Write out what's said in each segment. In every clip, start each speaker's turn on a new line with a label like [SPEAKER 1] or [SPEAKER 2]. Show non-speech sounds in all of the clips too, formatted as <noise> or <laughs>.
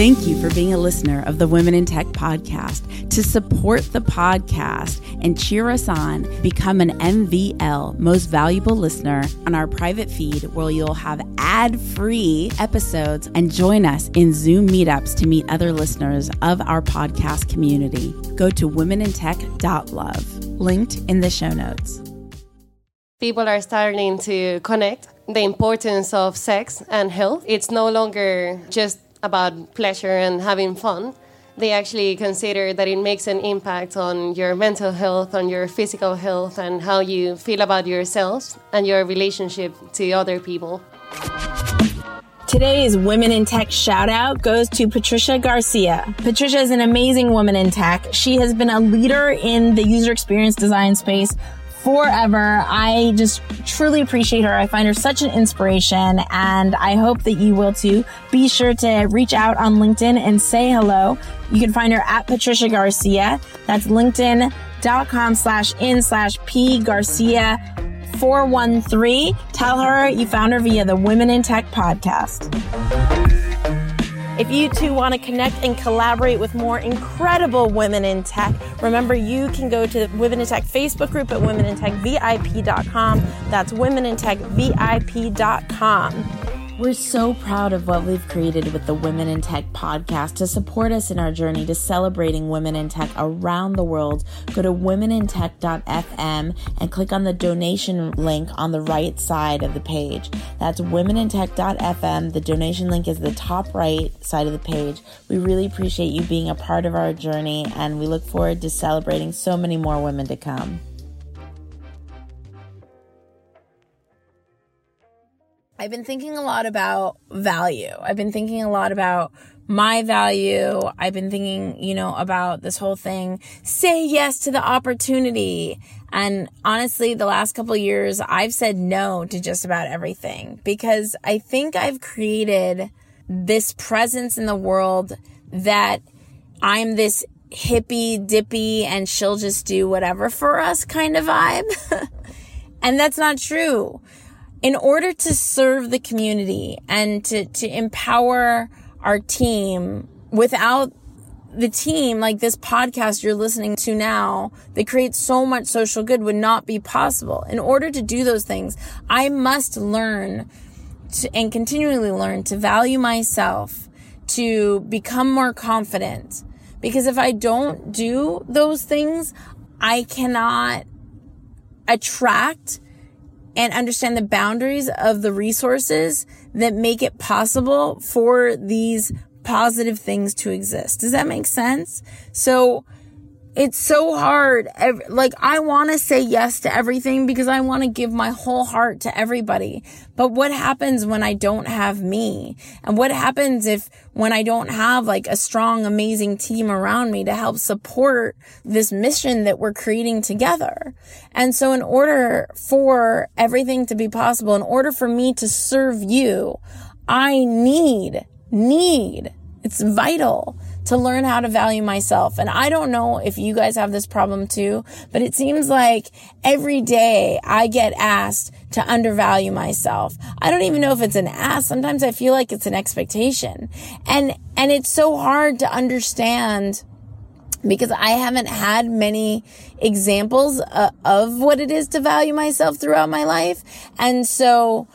[SPEAKER 1] Thank you for being a listener of the Women in Tech podcast. To support the podcast and cheer us on, become an MVL, most valuable listener, on our private feed where you'll have ad free episodes and join us in Zoom meetups to meet other listeners of our podcast community. Go to womenintech.love, linked in the show notes.
[SPEAKER 2] People are starting to connect the importance of sex and health. It's no longer just about pleasure and having fun, they actually consider that it makes an impact on your mental health, on your physical health, and how you feel about yourself and your relationship to other people.
[SPEAKER 3] Today's Women in Tech shout out goes to Patricia Garcia. Patricia is an amazing woman in tech. She has been a leader in the user experience design space forever. I just truly appreciate her. I find her such an inspiration and I hope that you will too. Be sure to reach out on LinkedIn and say hello. You can find her at Patricia Garcia. That's linkedin.com slash in slash P Garcia 413. Tell her you found her via the Women in Tech podcast. If you too want to connect and collaborate with more incredible women in tech, remember you can go to the Women in Tech Facebook group at womenintechvip.com. That's womenintechvip.com.
[SPEAKER 1] We're so proud of what we've created with the Women in Tech podcast. To support us in our journey to celebrating women in tech around the world, go to womenintech.fm and click on the donation link on the right side of the page. That's womenintech.fm. The donation link is the top right side of the page. We really appreciate you being a part of our journey and we look forward to celebrating so many more women to come.
[SPEAKER 3] I've been thinking a lot about value. I've been thinking a lot about my value. I've been thinking, you know, about this whole thing. Say yes to the opportunity. And honestly, the last couple years, I've said no to just about everything because I think I've created this presence in the world that I'm this hippy dippy and she'll just do whatever for us kind of vibe. <laughs> and that's not true in order to serve the community and to, to empower our team without the team, like this podcast you're listening to now, that creates so much social good would not be possible. In order to do those things, I must learn to, and continually learn to value myself, to become more confident. Because if I don't do those things, I cannot attract and understand the boundaries of the resources that make it possible for these positive things to exist. Does that make sense? So it's so hard. Like, I want to say yes to everything because I want to give my whole heart to everybody. But what happens when I don't have me? And what happens if when I don't have like a strong, amazing team around me to help support this mission that we're creating together? And so in order for everything to be possible, in order for me to serve you, I need, need, it's vital to learn how to value myself. And I don't know if you guys have this problem too, but it seems like every day I get asked to undervalue myself. I don't even know if it's an ask. Sometimes I feel like it's an expectation. And, and it's so hard to understand because I haven't had many examples uh, of what it is to value myself throughout my life. And so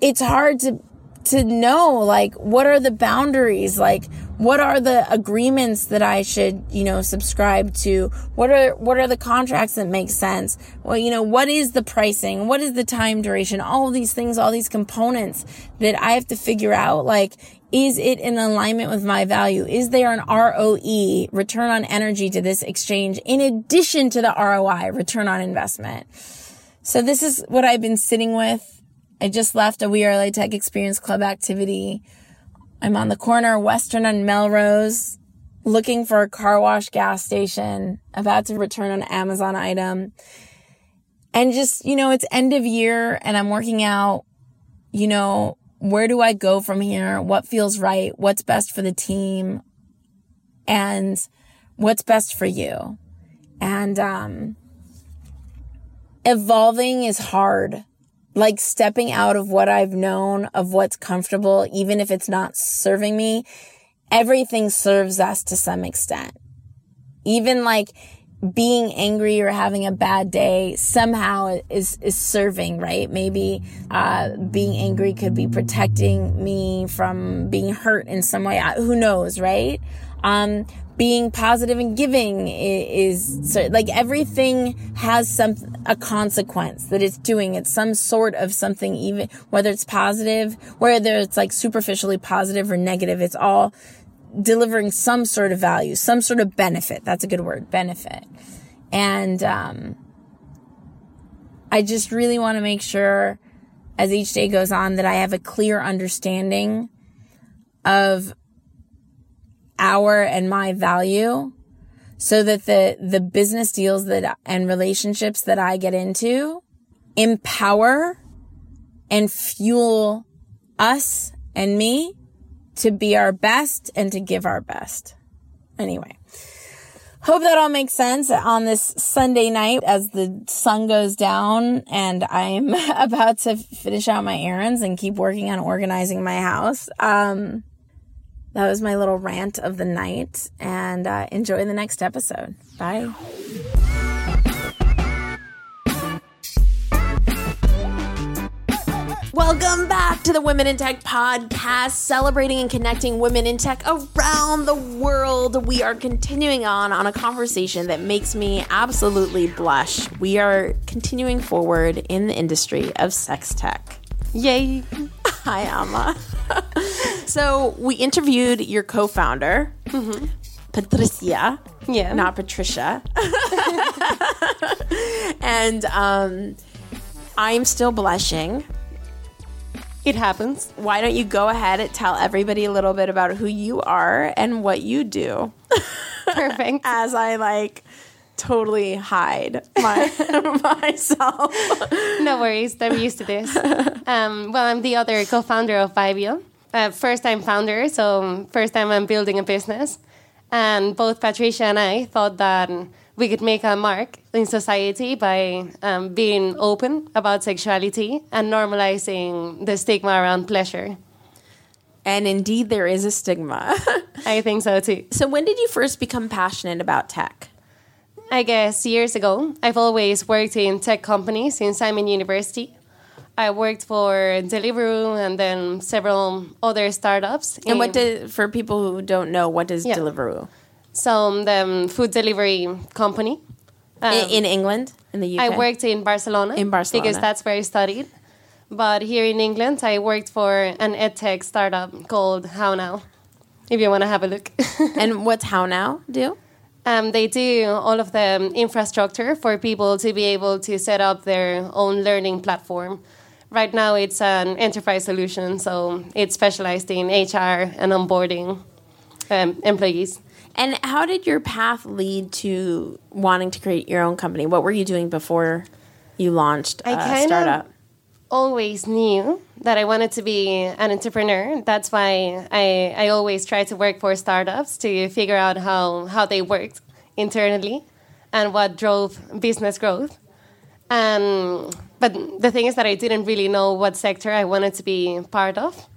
[SPEAKER 3] it's hard to to know like what are the boundaries like what are the agreements that I should, you know, subscribe to? What are, what are the contracts that make sense? Well, you know, what is the pricing? What is the time duration? All of these things, all these components that I have to figure out, like, is it in alignment with my value? Is there an ROE, return on energy to this exchange in addition to the ROI, return on investment? So this is what I've been sitting with. I just left a We Are LA Tech Experience Club activity I'm on the corner Western and Melrose looking for a car wash gas station, about to return an Amazon item. And just, you know, it's end of year and I'm working out, you know, where do I go from here? What feels right? What's best for the team? And what's best for you? And, um, evolving is hard.
[SPEAKER 4] Like stepping out of what I've known, of what's comfortable, even if it's not serving me, everything serves us to some extent. Even like being angry or having a bad day somehow is is serving right? Maybe uh, being angry could be protecting me from being hurt in some way. Who knows right? Um, being positive and giving is, like everything has some a consequence that it's doing it's some sort of something even whether it's positive whether it's like superficially positive or negative it's all delivering some sort of value, some sort of benefit. That's a good word, benefit. And um, I just really want to make sure as each day goes on that I have a clear understanding of our and my value so that the the business deals that and relationships that I get into empower and fuel us and me to be our best and to give our best. Anyway, hope that all makes sense on this Sunday night as the sun goes down and I'm <laughs> about to finish out my errands and keep working on organizing my house. Um, that was my little rant of the night and uh, enjoy the next episode. Bye. Welcome back to the Women in Tech podcast, celebrating and connecting women in tech around the world. We are continuing on on a conversation that makes me absolutely blush. We are continuing forward in the industry of sex tech.
[SPEAKER 2] Yay! <laughs>
[SPEAKER 4] Hi, Alma. <laughs> so we interviewed your co-founder, mm-hmm. Patricia.
[SPEAKER 2] Yeah,
[SPEAKER 4] not Patricia. and um, I'm still blushing
[SPEAKER 2] it happens.
[SPEAKER 4] Why don't you go ahead and tell everybody a little bit about who you are and what you do? <laughs>
[SPEAKER 2] Perfect.
[SPEAKER 4] As I like totally hide my <laughs> myself.
[SPEAKER 2] no worries, I'm used to this. Um, well, I'm the other co-founder of Vibio, uh, first-time founder, so first time I'm building a business. And both Patricia and I thought that we could make a mark in society by um, being open about sexuality and normalizing the stigma around pleasure.
[SPEAKER 4] And indeed, there is a stigma. <laughs>
[SPEAKER 2] I think so too.
[SPEAKER 4] So, when did you first become passionate about tech?
[SPEAKER 2] I guess years ago. I've always worked in tech companies since I'm in university. I worked for Deliveroo and then several other startups.
[SPEAKER 4] And what did, for people who don't know, what does yeah. Deliveroo?
[SPEAKER 2] So the um, food delivery company.
[SPEAKER 4] Um, in, in, England, in the UK.
[SPEAKER 2] I worked in Barcelona.
[SPEAKER 4] In Barcelona,
[SPEAKER 2] because that's where I studied. But here in England, I worked for an edtech startup called How Now. If you want to have a look. <laughs>
[SPEAKER 4] and what's How Now do?
[SPEAKER 2] Um, they do all of the infrastructure for people to be able to set up their own learning platform. Right now, it's an enterprise solution, so it's specialized in HR and onboarding um, employees.
[SPEAKER 4] And how did your path lead to wanting to create your own company? What were you doing before you launched I a startup?
[SPEAKER 2] always knew that I wanted to be an entrepreneur. That's why I, I always try to work for startups to figure out how, how they worked internally and what drove business growth. And, but the thing is that I didn't really know what sector I wanted to be part of.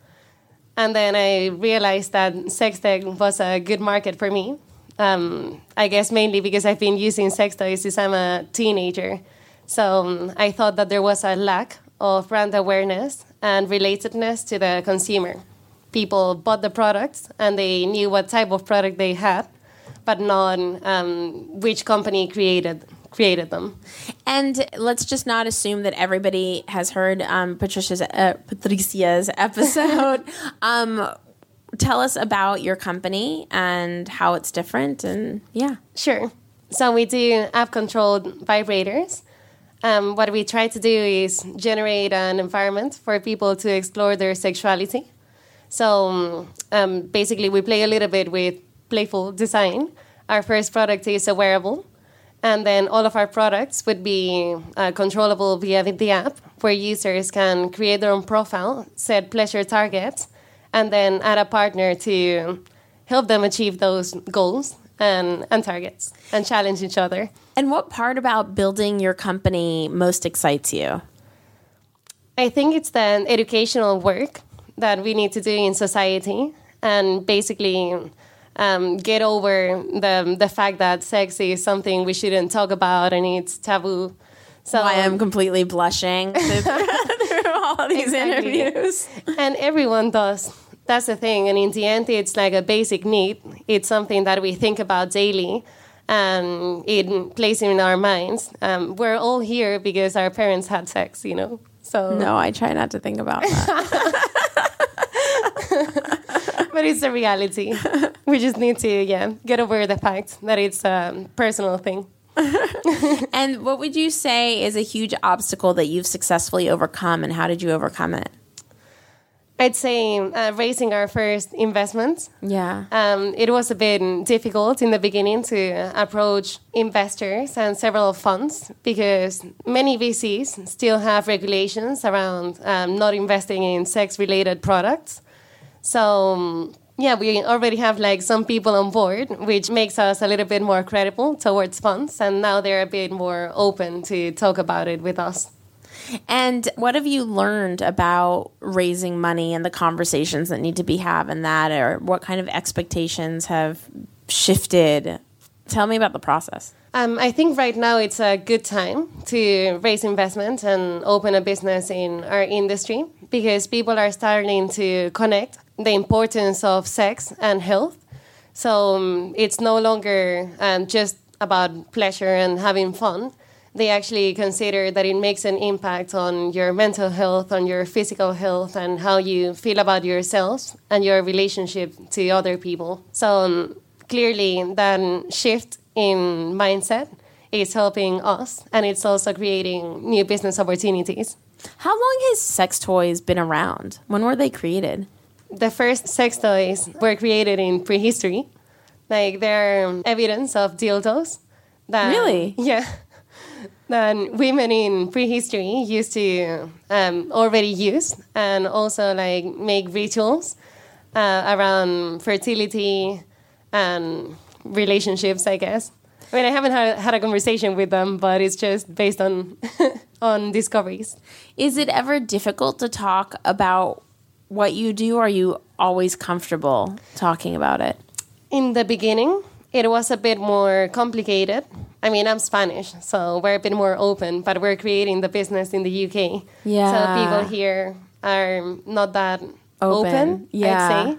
[SPEAKER 2] And then I realized that sex tech was a good market for me. Um, I guess mainly because I've been using sex toys since I'm a teenager. So um, I thought that there was a lack of brand awareness and relatedness to the consumer. People bought the products and they knew what type of product they had, but not um, which company created created them.
[SPEAKER 4] And let's just not assume that everybody has heard um, Patricia's uh, Patricia's episode. <laughs> um, tell us about your company and how it's different, and yeah,
[SPEAKER 2] sure. So we do app controlled vibrators. Um, what we try to do is generate an environment for people to explore their sexuality. So um, basically, we play a little bit with playful design. Our first product is a wearable and then all of our products would be uh, controllable via the app, where users can create their own profile, set pleasure targets, and then add a partner to help them achieve those goals and, and targets and challenge each other.
[SPEAKER 4] And what part about building your company most excites you?
[SPEAKER 2] I think it's the educational work that we need to do in society and basically um, get over the the fact that sex is something we shouldn't talk about and it's taboo.
[SPEAKER 4] So Why I'm completely blushing <laughs> <laughs> through all these exactly. interviews,
[SPEAKER 2] and everyone does. That's the thing, and in the end, it's like a basic need. It's something that we think about daily, and it plays in our minds. Um, we're all here because our parents had sex, you know. So
[SPEAKER 4] no, I try not to think about that. <laughs>
[SPEAKER 2] but it's a reality. <laughs> we just need to, yeah, get over the fact that it's a personal thing. <laughs>
[SPEAKER 4] and what would you say is a huge obstacle that you've successfully overcome, and how did you overcome it?
[SPEAKER 2] I'd say uh, raising our first investment.
[SPEAKER 4] Yeah.
[SPEAKER 2] Um, it was a bit difficult in the beginning to approach investors and several funds because many VCs still have regulations around um, not investing in sex related products. So, um, yeah, we already have like some people on board, which makes us a little bit more credible towards funds. And now they're a bit more open to talk about it with us.
[SPEAKER 4] And what have you learned about raising money and the conversations that need to be had in that, or what kind of expectations have shifted? Tell me about the process.
[SPEAKER 2] Um, I think right now it's a good time to raise investment and open a business in our industry because people are starting to connect the importance of sex and health. So um, it's no longer um, just about pleasure and having fun they actually consider that it makes an impact on your mental health, on your physical health, and how you feel about yourself and your relationship to other people. So um, clearly, that shift in mindset is helping us, and it's also creating new business opportunities.
[SPEAKER 4] How long has sex toys been around? When were they created?
[SPEAKER 2] The first sex toys were created in prehistory. Like, there are evidence of dildos.
[SPEAKER 4] That, really?
[SPEAKER 2] Yeah <laughs> that women in prehistory used to um, already use and also like make rituals uh, around fertility and relationships i guess i mean i haven't had, had a conversation with them but it's just based on <laughs> on discoveries
[SPEAKER 4] is it ever difficult to talk about what you do are you always comfortable talking about it
[SPEAKER 2] in the beginning it was a bit more complicated I mean, I'm Spanish, so we're a bit more open, but we're creating the business in the UK.
[SPEAKER 4] Yeah.
[SPEAKER 2] So people here are not that open, open yeah. I'd say.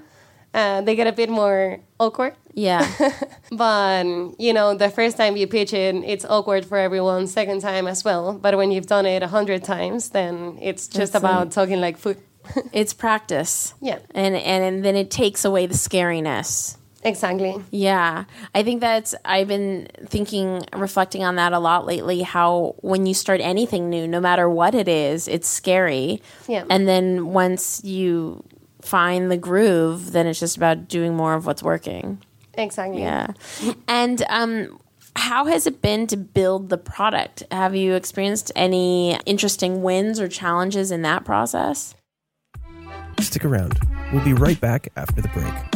[SPEAKER 2] Uh, they get a bit more awkward.
[SPEAKER 4] Yeah. <laughs>
[SPEAKER 2] but, you know, the first time you pitch it, it's awkward for everyone, second time as well. But when you've done it a hundred times, then it's just it's about um, talking like food. <laughs>
[SPEAKER 4] it's practice.
[SPEAKER 2] Yeah.
[SPEAKER 4] And, and, and then it takes away the scariness.
[SPEAKER 2] Exactly.
[SPEAKER 4] Yeah. I think that's, I've been thinking, reflecting on that a lot lately. How when you start anything new, no matter what it is, it's scary.
[SPEAKER 2] Yeah.
[SPEAKER 4] And then once you find the groove, then it's just about doing more of what's working.
[SPEAKER 2] Exactly.
[SPEAKER 4] Yeah. And, um, how has it been to build the product? Have you experienced any interesting wins or challenges in that process?
[SPEAKER 5] Stick around. We'll be right back after the break.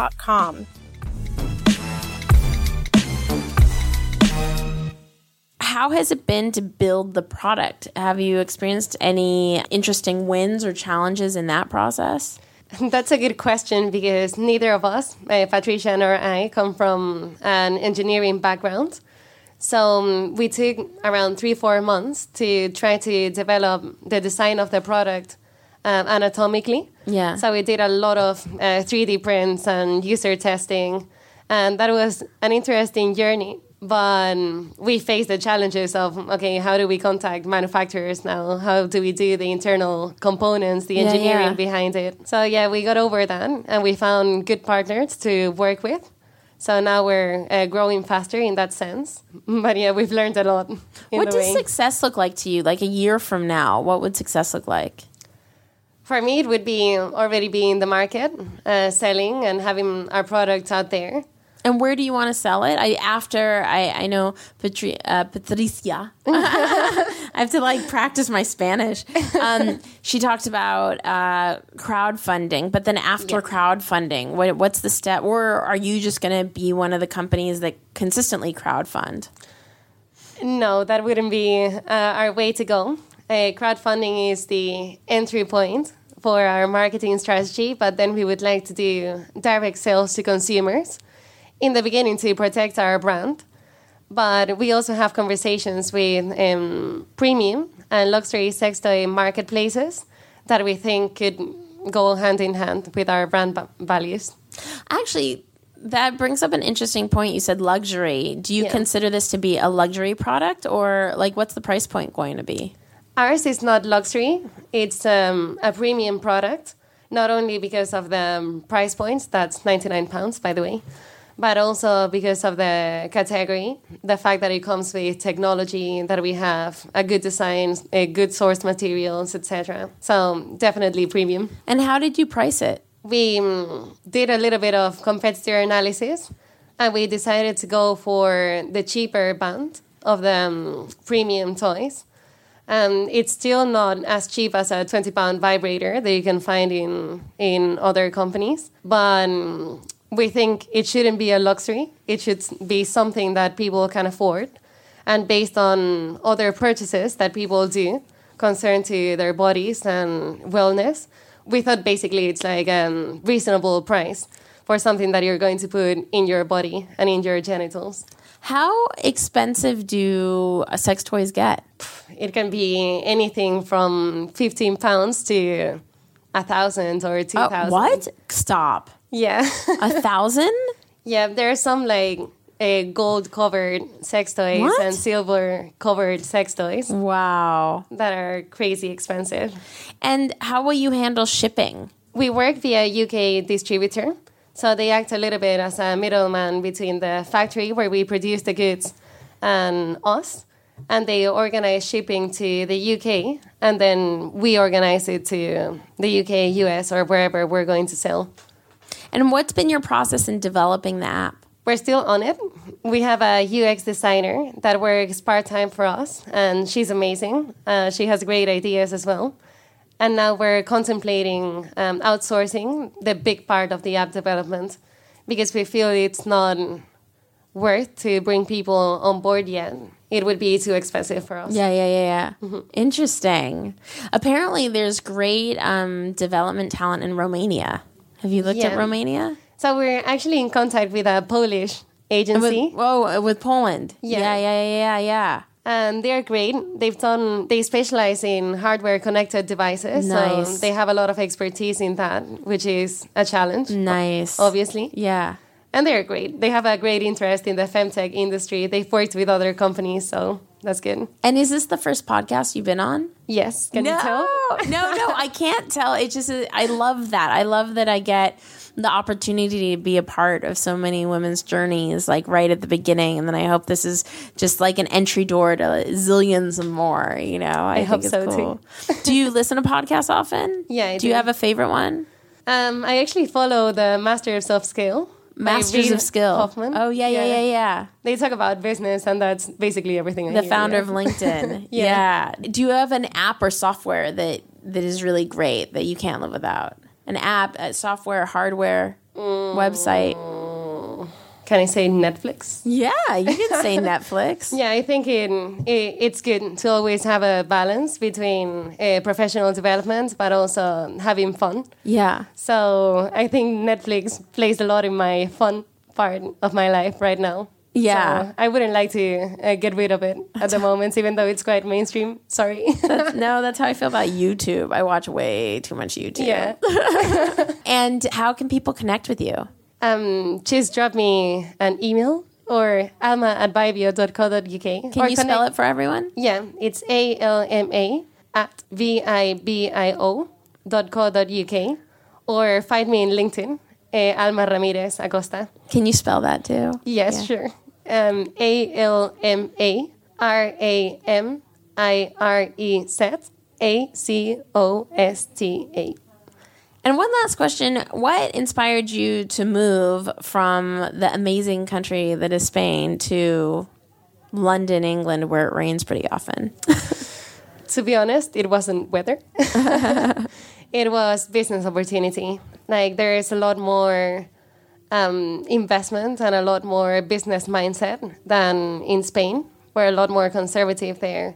[SPEAKER 4] how has it been to build the product? Have you experienced any interesting wins or challenges in that process? <laughs>
[SPEAKER 2] That's a good question because neither of us, uh, Patricia nor I, come from an engineering background. So um, we took around three, four months to try to develop the design of the product um, anatomically.
[SPEAKER 4] Yeah.
[SPEAKER 2] So we did a lot of uh, 3D prints and user testing, and that was an interesting journey. But we faced the challenges of okay, how do we contact manufacturers now? How do we do the internal components, the engineering yeah, yeah. behind it? So yeah, we got over that, and we found good partners to work with So now we're uh, growing faster in that sense. But yeah, we've learned a lot.
[SPEAKER 4] What does
[SPEAKER 2] way.
[SPEAKER 4] success look like to you? Like a year from now, what would success look like?
[SPEAKER 2] For me, it would be already be in the market, uh, selling and having our products out there.
[SPEAKER 4] And where do you want to sell it? I after I I know Patri, uh, Patricia. <laughs> I have to like practice my Spanish. Um, she talked about uh, crowdfunding, but then after crowdfunding, what, what's the step? Or are you just going to be one of the companies that consistently crowdfund?
[SPEAKER 2] No, that wouldn't be uh, our way to go. Uh, crowdfunding is the entry point for our marketing strategy, but then we would like to do direct sales to consumers in the beginning to protect our brand. But we also have conversations with um, premium and luxury sex toy marketplaces that we think could go hand in hand with our brand va- values.
[SPEAKER 4] Actually, that brings up an interesting point. You said luxury. Do you
[SPEAKER 2] Yeah.
[SPEAKER 4] consider this to be a luxury product, or like what's the price point going to be?
[SPEAKER 2] Ours is not luxury, it's um, a premium product, not only because of the um, price points, that's 99 pounds, by the way, but also because of the category, the fact that it comes with technology, that we have a good design, a good source materials, etc. So definitely premium.
[SPEAKER 4] And how did you price it?
[SPEAKER 2] We mm, did a little bit of competitor analysis and we decided to go for the cheaper band of the um, premium toys. Um, it's still not as cheap as a 20 pound vibrator that you can find in, in other companies, but um, we think it shouldn't be a luxury. It should be something that people can afford. And based on other purchases that people do concerned to their bodies and wellness, we thought basically it's like a reasonable price for something that you're going to put in your body and in your genitals.
[SPEAKER 4] How expensive do uh, sex toys get?
[SPEAKER 2] It can be anything from 15 pounds to a thousand or 2,000.
[SPEAKER 4] Uh, what? Stop.
[SPEAKER 2] Yeah.
[SPEAKER 4] A <laughs> thousand?
[SPEAKER 2] yeah, there are some like uh, gold covered sex toys
[SPEAKER 4] What?
[SPEAKER 2] and silver covered sex toys
[SPEAKER 4] wow.
[SPEAKER 2] that are crazy expensive.
[SPEAKER 4] And how will you handle shipping?
[SPEAKER 2] We work via UK distributor, so they act a little bit as a middleman between the factory where we produce the goods and us. And they organize shipping to the UK, and then we organize it to the UK, US, or wherever we're going to sell.
[SPEAKER 4] And what's been your process in developing the app?
[SPEAKER 2] We're still on it. We have a UX designer that works part time for us, and she's amazing. Uh, she has great ideas as well. And now we're contemplating um, outsourcing the big part of the app development because we feel it's not worth to bring people on board yet. It would be too expensive for us.
[SPEAKER 4] Yeah, yeah, yeah, yeah. Interesting. Apparently, there's great um, development talent in Romania. Have you looked at Romania?
[SPEAKER 2] So we're actually in contact with a Polish agency.
[SPEAKER 4] With, whoa, with Poland.
[SPEAKER 2] Yeah.
[SPEAKER 4] yeah, yeah, yeah, yeah.
[SPEAKER 2] Um, and they're great. They've done. They specialize in hardware connected devices, so
[SPEAKER 4] Nice.
[SPEAKER 2] they have a lot of expertise in that, which is a challenge,
[SPEAKER 4] Nice.
[SPEAKER 2] obviously.
[SPEAKER 4] Yeah.
[SPEAKER 2] And they're great. They have a great interest in the femtech industry. They've worked with other companies, so that's good.
[SPEAKER 4] And is this the first podcast you've been on?
[SPEAKER 2] Yes, can
[SPEAKER 4] no,
[SPEAKER 2] you tell?
[SPEAKER 4] no, no, I can't tell. It's just I love that. I love that I get the opportunity to be a part of so many women's journeys, like right at the beginning, and then I hope this is just like an entry door to zillions and more. You know, I, think
[SPEAKER 2] hope so, too. <laughs>
[SPEAKER 4] do you listen to podcasts often? <laughs>
[SPEAKER 2] Yeah, I
[SPEAKER 4] do. you have a favorite one?
[SPEAKER 2] Um, I actually follow the Master of Self Skill.
[SPEAKER 4] Masters of Scale.
[SPEAKER 2] Hoffman.
[SPEAKER 4] Oh yeah, yeah, yeah, yeah.
[SPEAKER 2] They talk about business, and that's basically everything. I
[SPEAKER 4] The
[SPEAKER 2] hear,
[SPEAKER 4] founder
[SPEAKER 2] yeah.
[SPEAKER 4] of <laughs> LinkedIn.
[SPEAKER 2] Yeah.
[SPEAKER 4] yeah. Do you have an app or software that that is really great that you can't live without? An app, a software, hardware,
[SPEAKER 2] Mm.
[SPEAKER 4] website.
[SPEAKER 2] Can I say Netflix?
[SPEAKER 4] Yeah, you can say <laughs> Netflix.
[SPEAKER 2] Yeah, I think it, it, it's good to always have a balance between uh, professional development but also having fun.
[SPEAKER 4] Yeah.
[SPEAKER 2] So I think Netflix plays a lot in my fun part of my life right now.
[SPEAKER 4] Yeah.
[SPEAKER 2] So I wouldn't like to uh, get rid of it at the <laughs> moment, even though it's quite mainstream. Sorry. <laughs>
[SPEAKER 4] No, that's how I feel about YouTube. I watch way too much YouTube.
[SPEAKER 2] yeah. <laughs>
[SPEAKER 4] And how can people connect with you?
[SPEAKER 2] Um, just drop me an email or alma at vibio.co.uk.
[SPEAKER 4] Can you spell it for everyone?
[SPEAKER 2] Yeah, it's A L M A at V I B I O dot co dot UK or find me in LinkedIn uh, Alma Ramirez Acosta.
[SPEAKER 4] Can you spell that too?
[SPEAKER 2] Yes, yeah. sure. Um, A L M A R A M I R E Z A C O S T A.
[SPEAKER 4] And one last question What inspired you to move from the amazing country that is Spain to London, England, where it rains pretty often? <laughs>
[SPEAKER 2] to be honest, it wasn't weather. <laughs> <laughs> it was business opportunity. Like there is a lot more um, investment and a lot more business mindset than in Spain. We're a lot more conservative there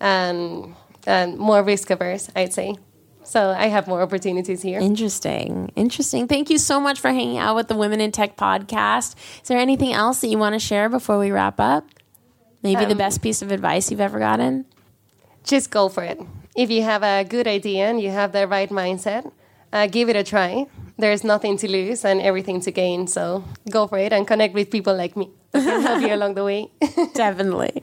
[SPEAKER 2] and, and more risk averse, I'd say. So I have more opportunities here.
[SPEAKER 4] Interesting. Interesting. Thank you so much for hanging out with the Women in Tech podcast. Is there anything else that you want to share before we wrap up? Maybe um, the best piece of advice you've ever gotten?
[SPEAKER 2] Just go for it. If you have a good idea and you have the right mindset, uh, give it a try. There's nothing to lose and everything to gain. So go for it and connect with people like me <laughs> I'll help you along the way. <laughs>
[SPEAKER 4] Definitely.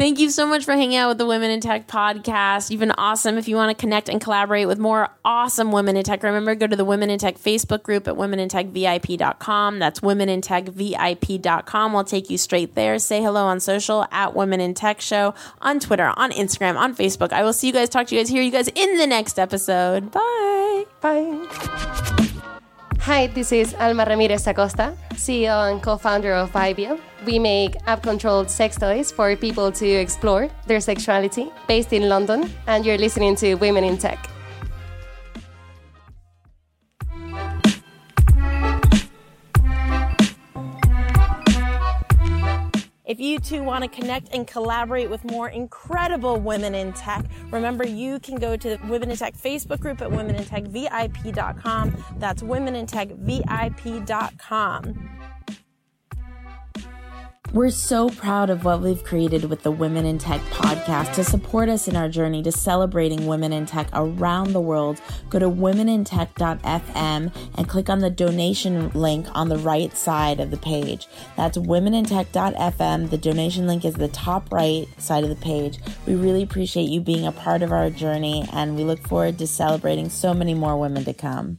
[SPEAKER 4] Thank you so much for hanging out with the Women in Tech podcast. You've been awesome. If you want to connect and collaborate with more awesome women in tech, remember go to the Women in Tech Facebook group at womenintechvip.com. That's womenintechvip.com. We'll take you straight there. Say hello on social at Women in Tech Show on Twitter, on Instagram, on Facebook. I will see you guys, talk to you guys, hear you guys in the next episode. Bye.
[SPEAKER 2] Bye. Hi, this is Alma Ramirez Acosta, CEO and co founder of Vibio. We make app controlled sex toys for people to explore their sexuality, based in London, and you're listening to Women in Tech.
[SPEAKER 4] If you too want to connect and collaborate with more incredible women in tech, remember you can go to the Women in Tech Facebook group at womenintechvip.com. That's womenintechvip.com.
[SPEAKER 1] We're so proud of what we've created with the Women in Tech podcast. To support us in our journey to celebrating women in tech around the world, go to womenintech.fm and click on the donation link on the right side of the page. That's womenintech.fm. The donation link is the top right side of the page. We really appreciate you being a part of our journey and we look forward to celebrating so many more women to come.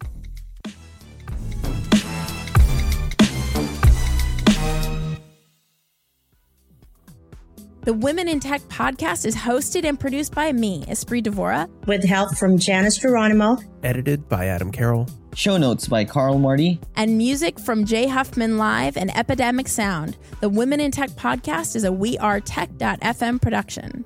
[SPEAKER 4] The Women in Tech podcast is hosted and produced by me, Espree Devora,
[SPEAKER 6] with help from Janice Geronimo,
[SPEAKER 5] edited by Adam Carroll,
[SPEAKER 7] show notes by Carl Marty,
[SPEAKER 4] and music from Jay Huffman Live and Epidemic Sound. The Women in Tech podcast is a We Are Tech.fm production.